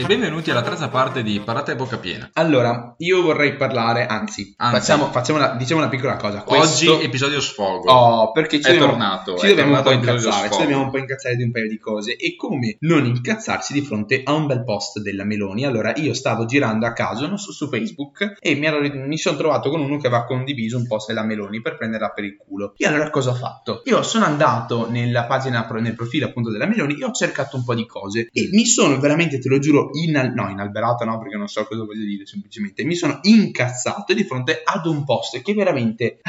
e benvenuti alla terza parte di Parate a bocca piena. Allora, io vorrei parlare, anzi, Anzi. facciamo, facciamo una, diciamo una piccola cosa. Questo- Oggi episodio sfogo. Oh, perché ci È dobbiamo, tornato, ci dobbiamo un po' tornato incazzare, ci dobbiamo un po' incazzare di un paio di cose. E come non incazzarsi di fronte a un bel post della Meloni? Allora, io stavo girando a caso non so, su Facebook e mi, ero- mi sono trovato con uno che aveva condiviso un post della Meloni per prenderla per il culo. E allora cosa ho fatto? Io sono andato nella pagina, nel profilo appunto della Meloni e ho cercato un po' di cose e mi sono veramente, te lo giuro, inal- no, inalberato no, perché non so cosa voglio dire semplicemente, mi sono incazzato di fronte ad un post che veramente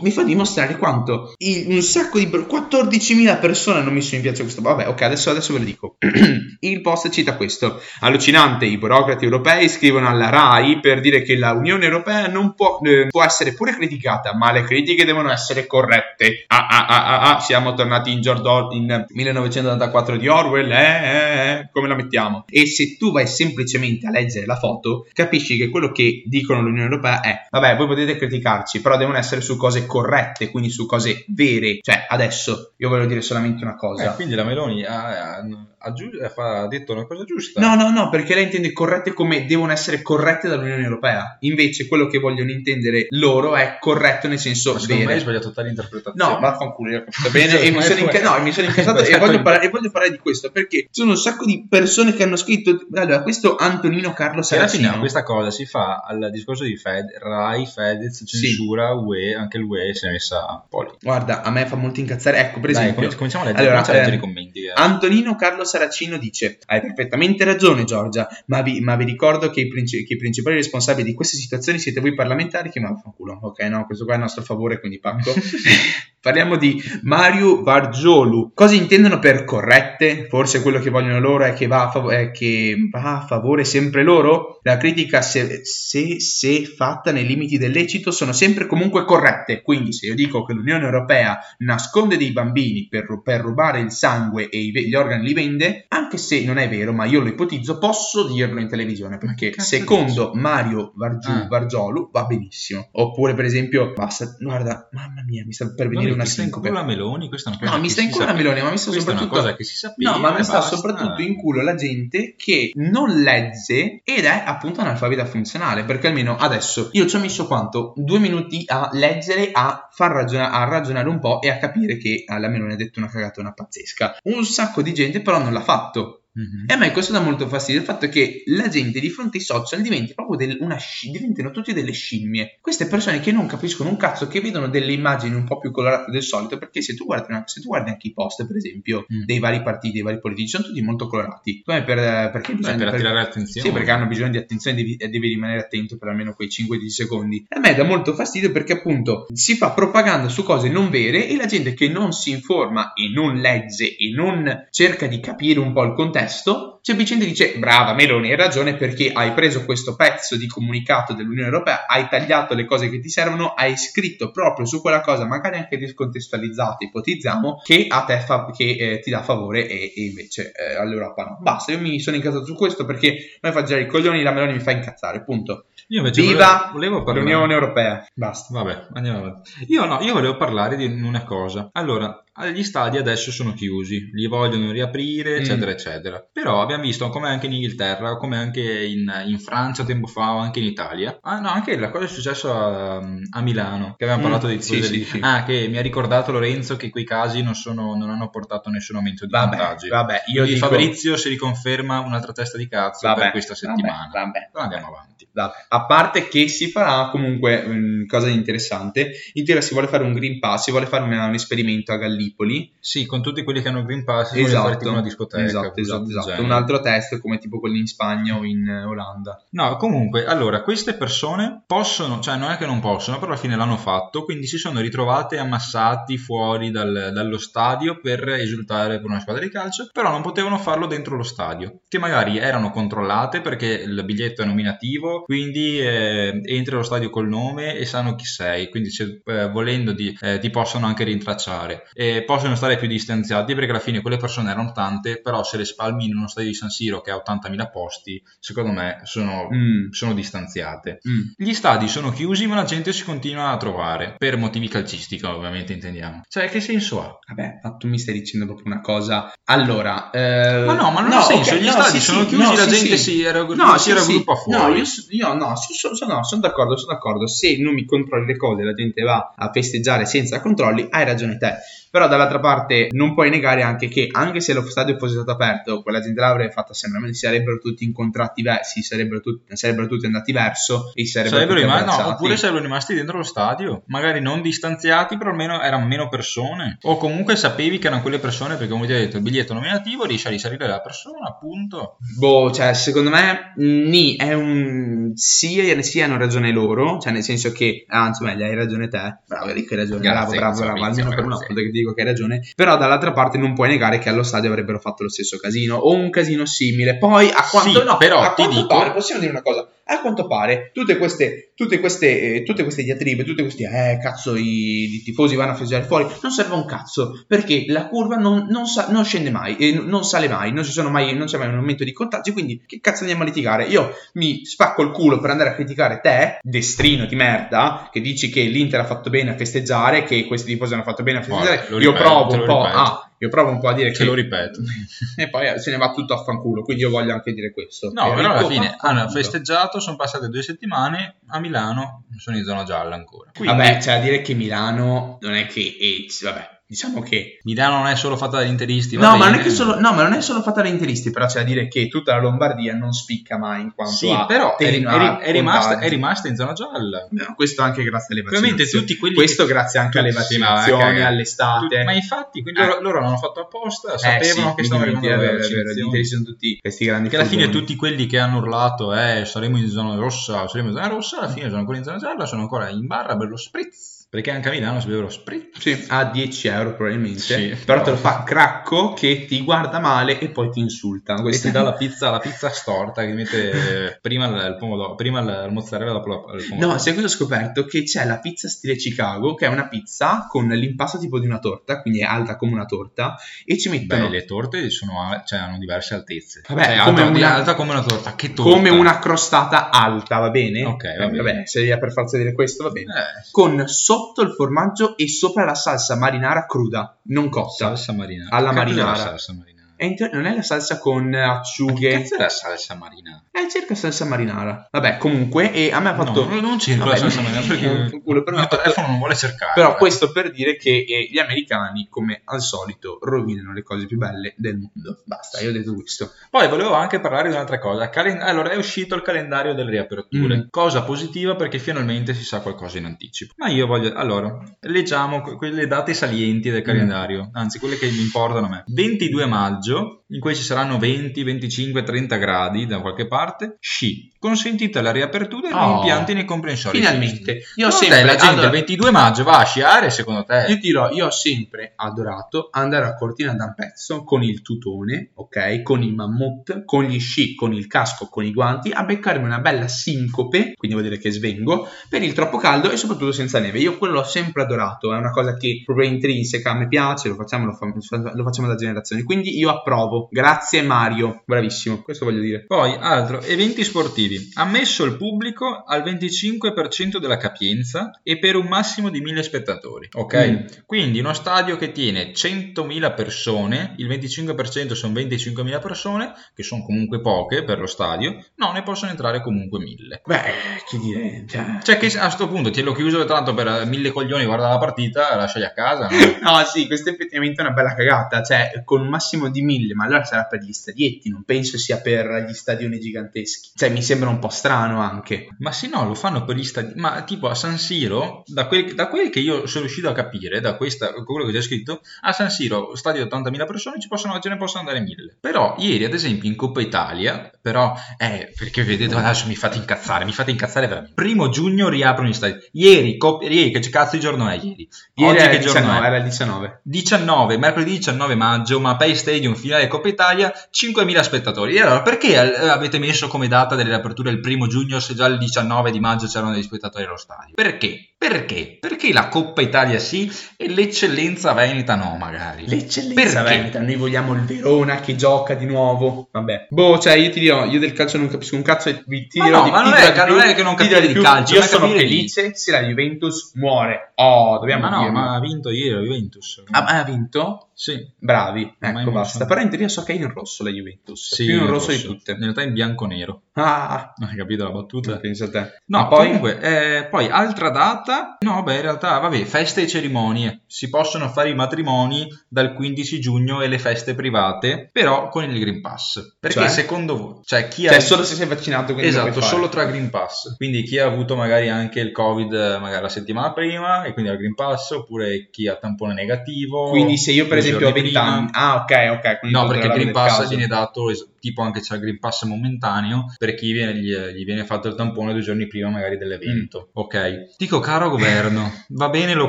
mi fa dimostrare quanto il- un sacco di per- 14.000 persone hanno messo in piazza questo. Vabbè, ok, adesso, adesso ve lo dico. il post cita questo: Allucinante, i burocrati europei scrivono alla RAI per dire che la Unione Europea non può, eh, può essere pure criticata, ma le critiche devono essere corrette. Ah, ah, ah, ah, ah, siamo tornati in, Giordor- in 1984 di Orwell, eh, eh, eh, come la mettiamo? E se tu vai semplicemente a leggere la foto, capisci che quello che dicono l'Unione Europea è, vabbè, voi potete criticarci, però devono essere su cose corrette, quindi su cose vere. Cioè, adesso io voglio dire solamente una cosa. Eh, quindi la Meloni ha, ha- ha giu- ha detto una cosa giusta. No, no, no, perché lei intende corrette come devono essere corrette dall'Unione Europea. Invece quello che vogliono intendere loro è corretto nel senso Ma secondo me hai vero. sbagliato tale interpretazione. No, vaffanculo, io ho capito bene e mi sono, inca- no, mi sono incazzato e voglio, parlare, e voglio parlare di questo perché ci sono un sacco di persone che hanno scritto allora questo Antonino Carlo Saracino questa cosa si fa al discorso di Fed, Rai, Fedez, censura, UE, anche l'UE si è messa a poli. guarda a me fa molto incazzare ecco per Dai, esempio com- cominciamo a leggere, Allora, cominciamo a leggere ehm, i commenti. eh. Antonino Carlo Saracino dice: Hai perfettamente ragione, Giorgia, ma vi, ma vi ricordo che i, princi- che i principali responsabili di queste situazioni siete voi parlamentari. Che fanculo, ok, no, questo qua è a nostro favore, quindi pacco. Parliamo di Mario Vargiolu. Cosa intendono per corrette? Forse quello che vogliono loro è che va a, fav- è che va a favore sempre loro? La critica, se, se, se fatta nei limiti del lecito, sono sempre comunque corrette. Quindi, se io dico che l'Unione Europea nasconde dei bambini per, per rubare il sangue e i gli organi li vende, anche se non è vero, ma io lo ipotizzo, posso dirlo in televisione perché secondo Mario Vargiu- Ah. Vargiolu va benissimo. Oppure, per esempio, basta, guarda, mamma mia, mi sta per venire Vabbè, una ti sta in sincope. culo la Meloni, questa è una cosa No, mi che sta in si culo la. Meloni, ma mi sta è una soprattutto cosa che si sapeva. No, ma mi sta soprattutto in culo la gente che non legge ed è appunto analfabeta funzionale. Perché almeno adesso io ci ho messo quanto? Due minuti a leggere, a far ragiona- a ragionare un po' e a capire che la Meloni ha detto una cagatona pazzesca. Un sacco di gente però non l'ha fatto. Mhm. E a me questo dà molto fastidio, il fatto che la gente di fronte ai social diventi proprio del- una sci- diventino tutti delle scimmie. Queste persone che non capiscono un cazzo, che vedono delle immagini un po' più colorate del solito, perché se tu guardi, una- se tu guardi anche i post, per esempio, Mm. dei vari partiti, dei vari politici, sono tutti molto colorati. Come per, perché Beh, bisogna... per per- attirare l'attenzione. sì, perché hanno bisogno di attenzione devi, devi rimanere attento per almeno quei 5-10 secondi. A me dà molto fastidio perché appunto si fa propaganda su cose non vere e la gente che non si informa e non legge e non cerca di capire un po' il contesto, testo semplicemente dice brava Meloni hai ragione perché hai preso questo pezzo di comunicato dell'Unione Europea, hai tagliato le cose che ti servono, hai scritto proprio su quella cosa, magari anche discontestualizzata, ipotizziamo, che a te fa- che, eh, ti dà favore e, e invece eh, all'Europa no. Basta, io mi sono incazzato su questo perché mi fa girare i coglioni, la Meloni mi fa incazzare, punto. Io invece Viva volevo, volevo. L'Unione Europea, basta. Vabbè, andiamo avanti. Io no, io volevo parlare di una cosa. Allora, gli stadi adesso sono chiusi, li vogliono riaprire, Mm. eccetera, eccetera. Però abbiamo visto come anche in Inghilterra, come anche in, in Francia tempo fa, o anche in Italia. Ah, no, anche la cosa è successa a, a Milano, che avevamo Mm, parlato dei sì, sì, sì. Ah, che mi ha ricordato Lorenzo che quei casi non, sono, non hanno portato a nessun aumento di Vabbè, contagi. vabbè, io Quindi dico... Fabrizio si riconferma un'altra testa di cazzo Vabbè, per questa settimana. Vabbè, vabbè. Andiamo avanti. Vabbè, A parte che si farà comunque mm, cosa di interessante, in teoria si vuole fare un Green Pass, si vuole fare un, un esperimento a Gallipoli. Sì, con tutti quelli che hanno Green Pass, vuole fare tipo una discoteca. esatto, esatto, esatto. genere. Altro test come tipo quelli in Spagna o in eh, Olanda. No, comunque, allora, queste persone possono, cioè non è che non possono, però alla fine l'hanno fatto, quindi si sono ritrovate ammassati fuori dal- dallo stadio per esultare per una squadra di calcio, però non potevano farlo dentro lo stadio, che magari erano controllate perché il biglietto è nominativo, quindi eh, entri allo stadio col nome e sanno chi sei, quindi se eh, volendo di- eh, ti possono anche rintracciare e possono stare più distanziati perché alla fine quelle persone erano tante, però se le spalmi in uno stadio di San Siro che ha 80.000 posti, secondo me sono, Mm. sono distanziate. Mm. Gli stadi sono chiusi, ma la gente si continua a trovare per motivi calcistici, ovviamente intendiamo. Cioè, che senso ha? Vabbè, ma tu mi stai dicendo proprio una cosa. Allora, eh, Ma no, ma non ha senso, ok, gli no, stadi sì, sono sì, chiusi, no, la sì, gente si, era, No, si raggruppa fuori. No, io, io no, so- so- no, sono d'accordo, sono d'accordo. Se non mi controlli le cose, la gente va a festeggiare senza controlli, hai ragione te. Però dall'altra parte non puoi negare anche che anche se lo stadio fosse stato aperto, quella gente l'avrebbe fatta sempre, si sarebbero tutti incontrati versi, sarebbero, tutti- sarebbero tutti andati verso e sarebbero, Sarebbero rimasti, no, oppure sarebbero rimasti dentro lo stadio, magari non distanziati, però almeno erano meno persone. O comunque sapevi che erano quelle persone perché, come ti ho detto, il biglietto nominativo riesce a risalire la persona, appunto. Boh, cioè, secondo me, ni è un sì, sì hanno ragione loro, cioè nel senso che, anzi, meglio, hai ragione te. Bravo, Enrico, hai ragione, Grazie, bravo, bravo, bravo, almeno per una volta che ti dico che hai ragione. Però dall'altra parte non puoi negare che allo stadio avrebbero fatto lo stesso casino o un casino simile. Poi, a quanto, Sì, no, però a ti dico- pare, possiamo dire una cosa, a quanto pare, tutte queste, tutte queste, eh, tutte queste diatribe, tutte questi, eh, cazzo, i, i tifosi vanno a festeggiare fuori, non serve un cazzo, perché la curva non, non sa- non scende mai, e non sale mai, non ci sono mai, non c'è mai un aumento di contagi, quindi che cazzo andiamo a litigare? Io mi spacco il culo per andare a criticare te, destrino di merda, che dici che l'Inter ha fatto bene a festeggiare, che questi tifosi hanno fatto bene a Guarda, festeggiare, lo io ripeto, provo un po' ripeto. a... Io provo un po' a dire Te che lo ripeto. e poi se ne va tutto a fanculo, quindi io voglio anche dire questo. No, però alla fine hanno vaffanculo. festeggiato, sono passate due settimane, a Milano sono in zona gialla ancora. Quindi Vabbè, c'è da dire che Milano non è che... eh, vabbè, diciamo che... Milano non è solo fatta dagli interisti, No ma, non è che solo, no, ma non è solo fatta da interisti, però c'è da dire che tutta la Lombardia non spicca mai in quanto Sì, a... però è, ri- è rimasta, è rimasta in zona gialla. No, questo anche grazie alle vaccinazioni. Ovviamente tutti quelli Questo che- grazie anche alle vaccinazioni, all'estate. Tu- ma infatti, quindi Eh. loro, loro l'hanno fatto apposta, Eh, sapevano sì, che stavano arrivando le vaccinazioni. sono tutti questi grandi Che alla fine tutti quelli che hanno urlato eh, saremo in zona rossa, saremo in zona rossa, alla fine sono ancora in zona gialla, sono ancora in barra per lo spritz. Perché anche a Milano si beve lo spritz. Sì, a 10 euro probabilmente, Sì, però te però- lo fa cracco che ti guarda male e poi ti insulta. Questo ti dà la pizza, la pizza storta che mette prima il, pomodoro, prima il, mozzarella, dopo il pomodoro. No, sai cosa ho scoperto? Che c'è la pizza stile Chicago, che è una pizza con l'impasto tipo di una torta, quindi è alta come una torta, e ci mettono Beh, le torte sono, cioè, hanno diverse altezze. Vabbè, Cioè, come alta, una- alta come una torta. Che torta? come una crostata alta, va bene? Ok, va Eh, bene. Vabbè, se devi per forza dire questo, va bene. Eh, Con sotto il formaggio e sopra la salsa marinara cruda, non cotta. salsa marinara. Alla marinara. salsa marinara. Inter- non è la salsa con Che acciughe, cazzo è la salsa marinara? è circa salsa marinara. Vabbè, comunque, e a me ha fatto... No, non cerco Vabbè, la salsa marinara perché il mio fatto- telefono non vuole cercare. Però eh. questo per dire che eh, gli americani, come al solito, rovinano le cose più belle del mondo. Basta, io ho detto questo. Poi volevo anche parlare di un'altra cosa. Calen- allora, è uscito il calendario delle riaperture. Mm. Cosa positiva perché finalmente si sa qualcosa in anticipo. Ma io voglio... Allora, leggiamo que- quelle date salienti Mm. del calendario, anzi quelle che mi importano a me. 22 maggio, in cui ci saranno 20, 25, 30 gradi da qualche parte. Sci. Consentita la riapertura degli Oh, impianti nei comprensori. Finalmente. Io ho Secondo sempre... te la gente allora, il 22 maggio va a sciare secondo te? Io ti dirò, io ho sempre adorato andare a Cortina d'Ampezzo con il tutone, ok? Con i mammut, con gli sci, con il casco, con i guanti, a beccarmi una bella sincope, quindi vuol dire che svengo, per il troppo caldo e soprattutto senza neve. Io quello l'ho sempre adorato, è una cosa che proprio intrinseca, a me piace, lo facciamo, lo, fa- lo facciamo da generazioni, quindi io approvo. Grazie Mario, bravissimo, questo voglio dire. Poi, altro, eventi sportivi. Ammesso il pubblico al 25% della capienza e per un massimo di 1000 spettatori. Ok? Mm. Quindi uno stadio che tiene 100.000 persone, il 25% sono 25.000 persone, che sono comunque poche per lo stadio, no, ne possono entrare comunque 1000. Beh, che dire, cioè... Cioè che a questo punto te l'ho chiuso tanto per mille coglioni guarda la partita, lasciali a casa. no? No, sì, questa effettivamente è una bella cagata, cioè con un massimo di mille, ma allora sarà per gli stadietti, non penso sia per gli stadioni giganteschi. Cioè mi sembra un po' strano anche. Ma sì, no, lo fanno per gli stadi. Ma tipo a San Siro, da quel, da quel che io sono riuscito a capire, da questa, quello che c'è scritto, a San Siro, stadio di 80.000 persone, ci possono, ce ne possono andare 1000. Però ieri, ad esempio, in Coppa Italia, però, eh, perché vedete, adesso mi fate incazzare, mi fate incazzare veramente. Primo giugno riaprono gli stadi. Ieri, Cop- ieri che cazzo di giorno è ieri? Ieri Oggi che giorno 19, è? era il 19. 19, mercoledì 19 maggio, Mapei Stadium, finale Coppa Italia, 5.000 spettatori. E allora perché eh, avete messo come data delle aperture il primo giugno se già il 19 di maggio c'erano degli spettatori allo stadio? Perché? Perché? Perché la Coppa Italia sì e l'eccellenza veneta no, magari. L'eccellenza Perché? veneta, noi vogliamo il Verona che gioca di nuovo. Vabbè. Boh, cioè io ti dirò, io del calcio non capisco un cazzo e vi ti Ma no, di ma non è che- di non è che non capire di di calcio, Io sono capire di- felice se la Juventus muore. Oh, dobbiamo Ma no, dirlo. ma ha vinto ieri la Juventus. Ah, ma ha vinto? Sì. Bravi, ecco basta. Però in teoria so che è in rosso la Juventus. Sì, più in in rosso, di rosso. tutte. In realtà in bianco-nero. Ah, Hai capito la battuta? pensa a te. No, poi comunque, eh, poi altra data, no, beh, in realtà, vabbè, feste e cerimonie. Si possono fare i matrimoni dal 15 giugno e le feste private, però con il Green Pass. Perché Cioè? secondo voi, cioè chi cioè ha... solo se sei vaccinato Esatto, solo tra Green Pass. Quindi chi ha avuto magari anche il Covid eh, magari la settimana prima e quindi ha il Green Pass, oppure chi ha tampone negativo. Quindi se io per esempio ho giorni 20 prima. anni, ah ok ok, No, perché il Green Pass viene dato, es- tipo anche c'è il Green Pass momentaneo, per chi viene- gli, gli viene fatto il tampone due giorni prima magari Mm. dell'evento. Ok. Dico, caro governo, va bene lo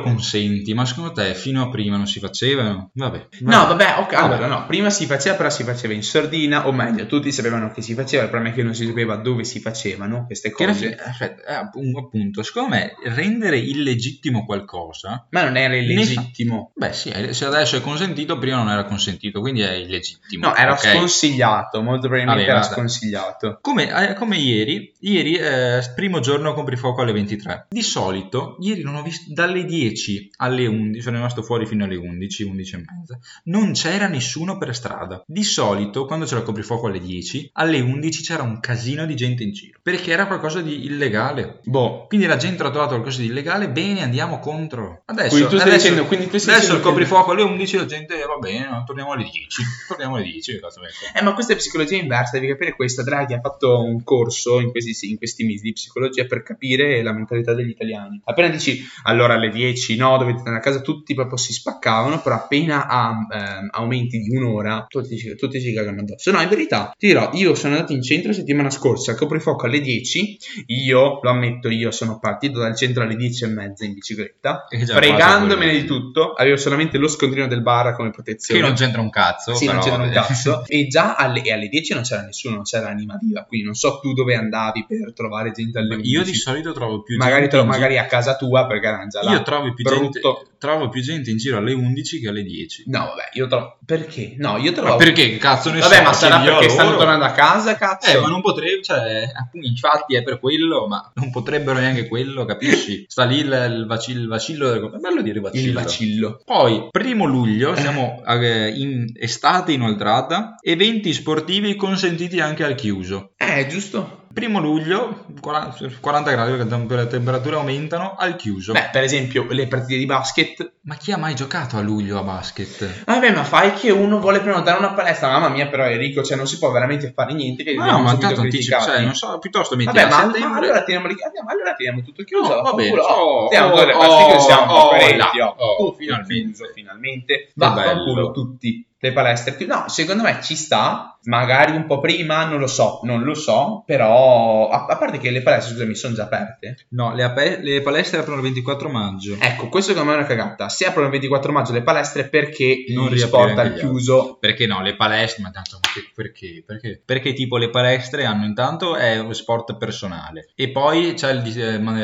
consenti, ma secondo te fino a prima non si facevano? Vabbè. No, vabbè, ok, Vabbè. allora no, prima si faceva, però si faceva in sordina, o meglio, tutti sapevano che si faceva, il problema è che non si sapeva dove si facevano queste cose. fine- aspetta, eh, appu- appunto, secondo me rendere illegittimo qualcosa Ma non era Ne illegittimo. Beh sì, eh, se adesso è consentito, prima non era consentito, quindi è illegittimo. No, era ok? sconsigliato, molto probabilmente Vabbè, era vabbè. sconsigliato. Come, eh, come ieri, ieri eh, primo giorno comprifuoco alle 23. Di solito, ieri non ho visto dalle 10 alle 11, sono rimasto fuori fino alle 11, 11 e mezza. Non c'era nessuno per strada. Di solito, quando c'era il coprifuoco alle 10, alle 11 c'era un casino di gente in giro, perché era qualcosa di illegale. Boh, Quindi la gente ha trovato qualcosa di illegale, bene, andiamo contro. Adesso, quindi tu stai adesso- dicendo, quindi tu stai Adesso il coprifuoco alle 11 la gente va bene, no, torniamo alle 10. Torniamo alle 10, che cazzo me ne frega. Eh, ma questa è psicologia inversa, devi capire questo. Draghi ha fatto un corso in questi, in questi mesi di psicologia per capire la mentalità degli italiani. Appena dici allora alle 10 no, dovete andare a casa, tutti proprio si spaccavano, però appena ha ehm, aumenti di un'ora, tutti, ci- tutti si cagano addosso. No, in verità, ti dirò, io sono andato in centro settimana scorsa, coprifuoco alle 10, io, lo ammetto, io sono partito dal centro alle 10 e mezza in bicicletta, E già fregandomene di tutto, avevo solamente lo scontrino del bar come Che protezione. non c'entra un cazzo. Sì, non però, c'era un vabbè. cazzo. E già alle, e alle 10 non c'era nessuno, non c'era anima viva. Quindi non so tu dove andavi per trovare gente alle 11. Io di solito trovo più magari, gente. magari a casa tua perché giro. là. Io trovo più, gente, trovo più gente in giro alle 11 che alle 10. No, vabbè, io trovo. Perché? No, io Ma trovo. perché cazzo ne Vabbè, so? ma sarà perché stanno tornando a casa, cazzo. Eh, ma non potrebbe, cioè, infatti è per quello, ma non potrebbero neanche quello, capisci? Sta lì il, il vacillo, il vacillo è bello dire vacillo. Il vacillo. Poi, primo luglio, siamo eh, in estate inoltrata, eventi sportivi consentiti anche al chiuso. Eh, giusto. Primo luglio, 40, 40 gradi perché le temperature aumentano al chiuso. Beh, per esempio, le partite di basket. Ma chi ha mai giocato a luglio a basket? Vabbè, ma fai che uno vuole prenotare una palestra. Mamma mia, però Enrico, cioè non si può veramente fare niente. Che No, veniamo ma tanto anticipo, cioè, non so, piuttosto metti Vabbè, ma, ma allora teniamo, allora teniamo tutto chiuso. No, va bene. vaffanculo. Oh, Teniamo oh, le oh, partite che siamo oh, coerenti. là. Oh, Oh, tutto finalmente. finalmente. Vaffanculo tutti. Le palestre. No, secondo me ci sta. Magari un po' prima, non lo so, non lo so. Però, a, a parte che le palestre, scusami, sono già aperte. No, le, ape- le palestre aprono il 24 maggio. Ecco, questo secondo me è una cagata. Se aprono il 24 maggio le palestre, perché Non riaprire sport al gli chiuso? Perché no, le palestre, ma tanto perché? perché? Perché tipo le palestre hanno intanto è uno sport personale e poi c'è il,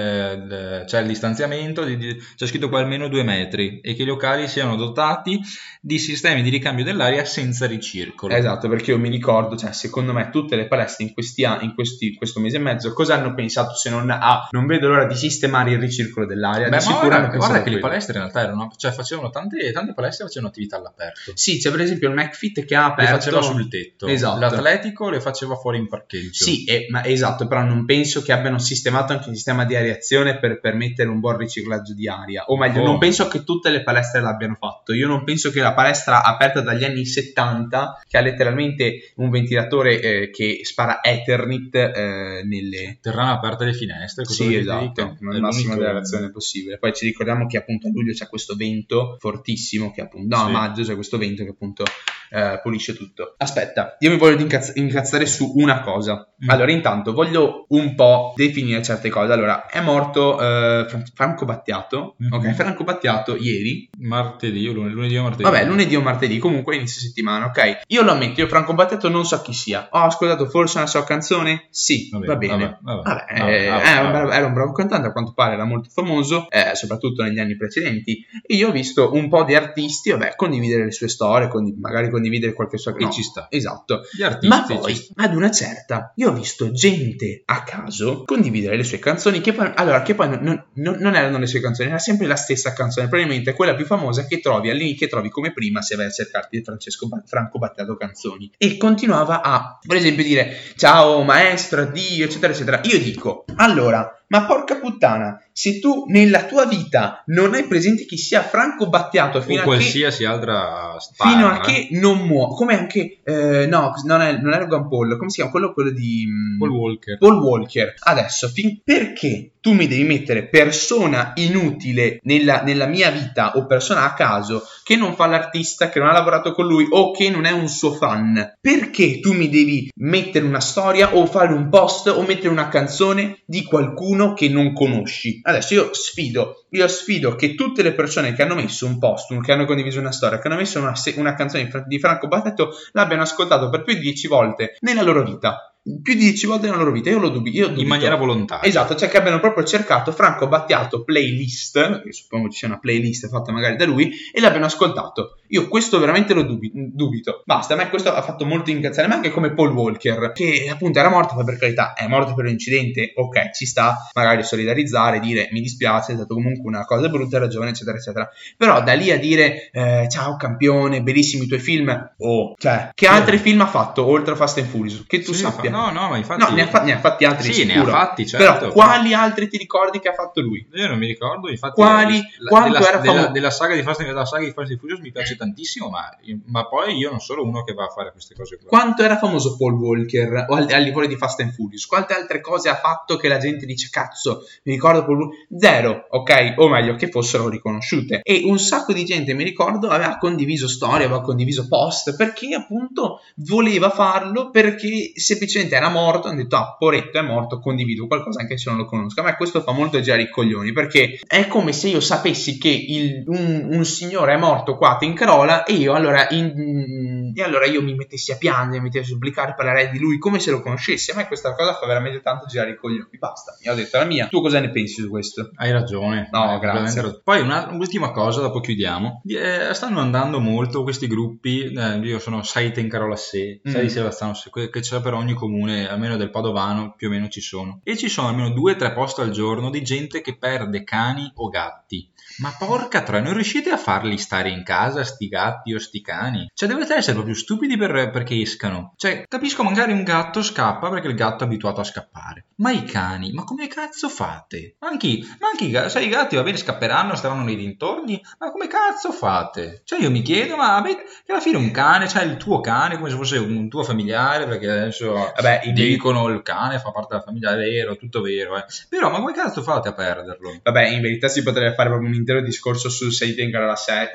eh, c'è il distanziamento, di- di- c'è scritto qua almeno due metri e che i locali siano dotati di sistemi di ricambio dell'aria senza ricircolo. Esatto, perché io mi ricordo, cioè, secondo me tutte le palestre in, questi in questi, questo mese e mezzo, cosa hanno pensato se non a non vedo l'ora di sistemare il ricircolo dell'aria? Beh, di ma guarda, guarda che le palestre in realtà erano, cioè facevano tante, tante palestre facevano attività all'aperto. Sì, c'è per esempio il McFit che ha Le aperto... faceva sul tetto, Esatto. l'atletico le faceva fuori in parcheggio. Sì, eh, ma esatto, però non penso che abbiano sistemato anche il sistema di areazione per permettere un buon riciclaggio di aria. O meglio, Oh. non penso che tutte le palestre l'abbiano fatto. Io non penso che la palestra aperta dagli anni 70, che ha letteralmente un ventilatore eh, che spara Ethernet eh, nelle... Terranno aperte le finestre. cosa Sì, esatto, nel massimo della reazione possibile. Poi ci ricordiamo che appunto a luglio c'è questo vento fortissimo, che appunto, no, a Sì. maggio c'è questo vento che appunto eh, pulisce tutto. Aspetta, io mi voglio incazz- incazzare su una cosa. Mm. Allora, intanto voglio un po' definire certe cose. Allora, è morto eh, Fran- Franco Battiato. Mhm. Ok, Franco Battiato ieri. Martedì o lunedì, lunedì o martedì. Vabbè, lunedì o martedì, comunque inizio settimana, ok? Io lo ammetto, io Franco Battiato non so chi sia. Ho ascoltato forse una sua canzone? Sì, Vabbè, va bene. vabbè, vabbè. Vabbè, Vabbè, eh, vabbè, era, un bravo, era un bravo cantante, a quanto pare era molto famoso, eh, soprattutto negli anni precedenti. E io ho visto un po' di artisti, vabbè, condividere le sue storie, condi- magari condividere qualche sua... E no, ci sta. Esatto. Ma poi, ad una certa, io ho visto gente a caso condividere le sue canzoni, che poi, allora, che poi non, non- non erano le sue canzoni, era sempre la stessa canzone, probabilmente quella più famosa che trovi che trovi come prima se vai a cercarti Francesco Franco Battiato canzoni. E continuava a, per esempio, dire ciao maestro, addio, eccetera, eccetera. Io dico, allora, ma porca puttana, se tu nella tua vita non hai presente chi sia Franco Battiato fino o a che qualsiasi altra star. fino a che non muore. Come anche, eh, no, non è, non è Logan Paul, come si chiama? Quello, quello di mm, Paul Walker. Paul Walker. Adesso, fin- perché tu mi devi mettere persona inutile nella, nella mia vita o persona a caso che non fa l'artista, che non ha lavorato con lui o che non è un suo fan? Perché tu mi devi mettere una storia o fare un post o mettere una canzone di qualcuno che non conosci? Adesso io sfido, io sfido che tutte le persone che hanno messo un post, che hanno condiviso una storia, che hanno messo una, una canzone di Fra- di Franco Battiato, l'abbiano ascoltato per più di 10 volte nella loro vita. Più di 10 volte nella loro vita. Io lo dubi- io dubito. In maniera volontaria. Esatto, cioè che abbiano proprio cercato Franco Battiato playlist, che suppongo ci sia una playlist fatta magari da lui, e l'abbiano ascoltato. Io questo veramente lo dubi- dubito. Basta, a me questo ha fatto molto incazzare, ma anche come Paul Walker, che appunto era morto, poi per carità, è morto per un incidente, ok, ci sta, magari solidarizzare, dire mi dispiace, è stato comunque una cosa brutta, era giovane, eccetera, eccetera. Però da lì a dire eh, ciao campione, bellissimi i tuoi film, oh, cioè, che altri film ha fatto oltre a Fast and Furious? Che tu Sì, sappia. No, no, ma infatti... No, ne ha, fa- ne ha fatti altri Sì, di ne sicuro. ha fatti, certo. Però quali altri ti ricordi che ha fatto lui? Io non mi ricordo, infatti... Quali- la- quanto della, era della, famo- della saga di Fast and, la saga di Fast and Furious mi piace tantissimo, ma, ma poi io non sono uno che va a fare queste cose qua. Quanto era famoso Paul Walker o al, al livello di Fast and Furious? Quante altre cose ha fatto che la gente dice cazzo, mi ricordo Paul Walker? Zero, ok? O meglio, che fossero riconosciute. E un sacco di gente, mi ricordo, aveva condiviso storie, aveva condiviso post, perché appunto voleva farlo, perché semplicemente era morto, hanno detto ah, poretto è morto, condivido qualcosa anche se non lo conosco. A me questo fa molto girare i coglioni, perché è come se io sapessi che il- un, un signore è morto qua a Tincarola e io allora, in- e allora io mi mettessi a piangere, mi mettessi a supplicare, parlerei di lui come se lo conoscessi. A me questa cosa fa veramente tanto girare i coglioni. Basta, mi ho detto la mia. Tu cosa ne pensi su questo? Hai ragione. No, hai grazie. ragione. Poi una- un'ultima cosa, dopo chiudiamo. Eh, stanno andando molto questi gruppi, eh, io sono Saite in Carola Se, Mm. Sai di Sebastiano Se, che c'è per ogni comune, almeno del Padovano, più o meno ci sono. E ci sono almeno due o tre post al giorno di gente che perde cani o gatti. Ma porca troia, non riuscite a farli stare in casa, sti gatti o sti cani? Cioè, dovete essere proprio stupidi per- perché escano. Cioè, capisco magari un gatto scappa perché il gatto è abituato a scappare. Ma i cani, ma come cazzo fate? Anche, ma anche i gatti, sai, i gatti va bene, scapperanno, staranno nei dintorni, ma come cazzo fate? Cioè, io mi chiedo, ma avete, che alla fine un cane, cioè il tuo cane, come se fosse un tuo familiare, perché adesso Vabbè, in verità- dicono il cane fa parte della famiglia, è vero, tutto vero, eh. Però, ma come cazzo fate a perderlo? Vabbè, in verità si potrebbe fare proprio un intero discorso su 6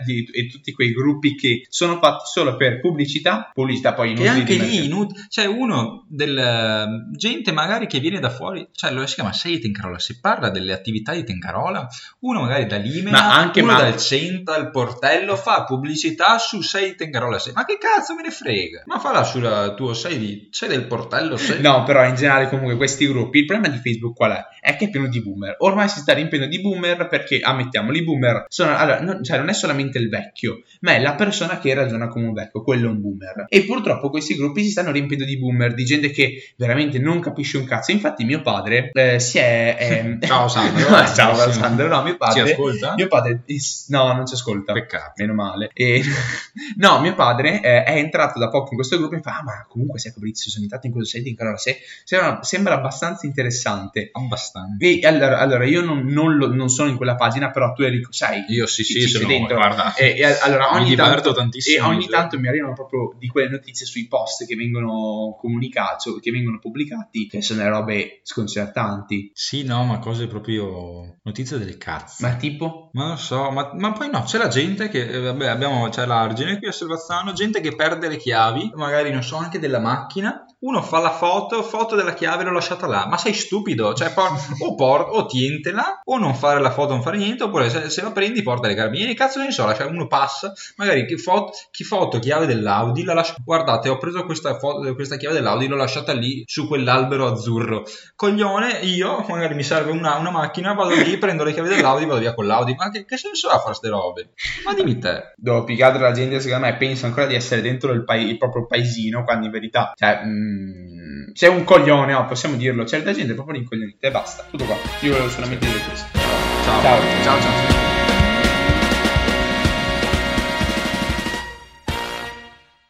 di- e tutti quei gruppi che sono fatti solo per pubblicità, pubblicità poi inutili anche di lì, inut- cioè uno del eh, gente magari che viene da fuori, cioè lo si chiama sei Tencarola, si parla delle attività di Tencarola, uno magari da Limena, Ma anche uno ma- dal Centa, il portello, fa pubblicità su sei Tencarola, ma che cazzo me ne frega? Ma falla sulla tuo sei, di, sei del portello, sei. No, però in generale comunque questi gruppi, il problema di Facebook qual è? È che è pieno di boomer. Ormai si sta riempiendo di boomer perché, ammettiamolo, i boomer sono... Allora, non, cioè non è solamente il vecchio, ma è la persona che ragiona come un vecchio, quello è un boomer. E purtroppo questi gruppi si stanno riempiendo di boomer, di gente che veramente non capisce un cazzo. Infatti mio padre eh, si è... ehm, Ciao Sandro. No, ciao Sì. Sandro, no, mio Ci padre... ascolta? Mio padre... No, non ci ascolta. Peccato. Meno male. E... no, mio padre eh, è entrato da poco in questo gruppo e fa: Ah, ma comunque sai Fabrizio, sono entrato in questo setting, allora se, sembra, sembra abbastanza interessante. Abbastanza. E allora, allora io non, non, lo, non, sono in quella pagina, però tu Enrico sai. Io sì, sì, sei no, dentro. guarda. E, e allora ogni mi tanto, tantissimo. E ogni tanto mi arrivano proprio di quelle notizie sui post che vengono comunicati, cioè, che vengono pubblicati, che sono robe sconcertanti. Sì, no, ma cose proprio notizie del cazzo. Ma tipo? Ma non so, ma, ma poi no, c'è la gente che, eh, vabbè, abbiamo, c'è l'argine qui a Selvazzano, gente che perde le chiavi, magari non so, anche della macchina, uno fa la foto, foto della chiave l'ho lasciata là, ma sei stupido, cioè por- o, por- o tientela, o non fare la foto, non fare niente, oppure se, se la prendi porta le carabinieri, cazzo ne so, lascia- uno passa, magari chi, foto, chi foto chiave dell'Audi, la lascia, guardate ho preso questa, foto, questa chiave dell'Audi, l'ho lasciata lì su quell'albero azzurro, coglione, io magari mi serve una, una macchina, vado lì, prendo le chiavi dell'Audi, vado via con l'Audi, ma che, che senso ha fare ste robe? Ma dimmi te. Dopo più che altro la gente secondo me pensa ancora di essere dentro il, pa- il proprio paesino, quando in verità, cioè... Mm, sei un coglione, oh, possiamo dirlo. Certa gente è proprio rincoglionita e basta. Tutto qua. Io volevo solamente dire questo. Ciao. Ciao, ciao, ciao.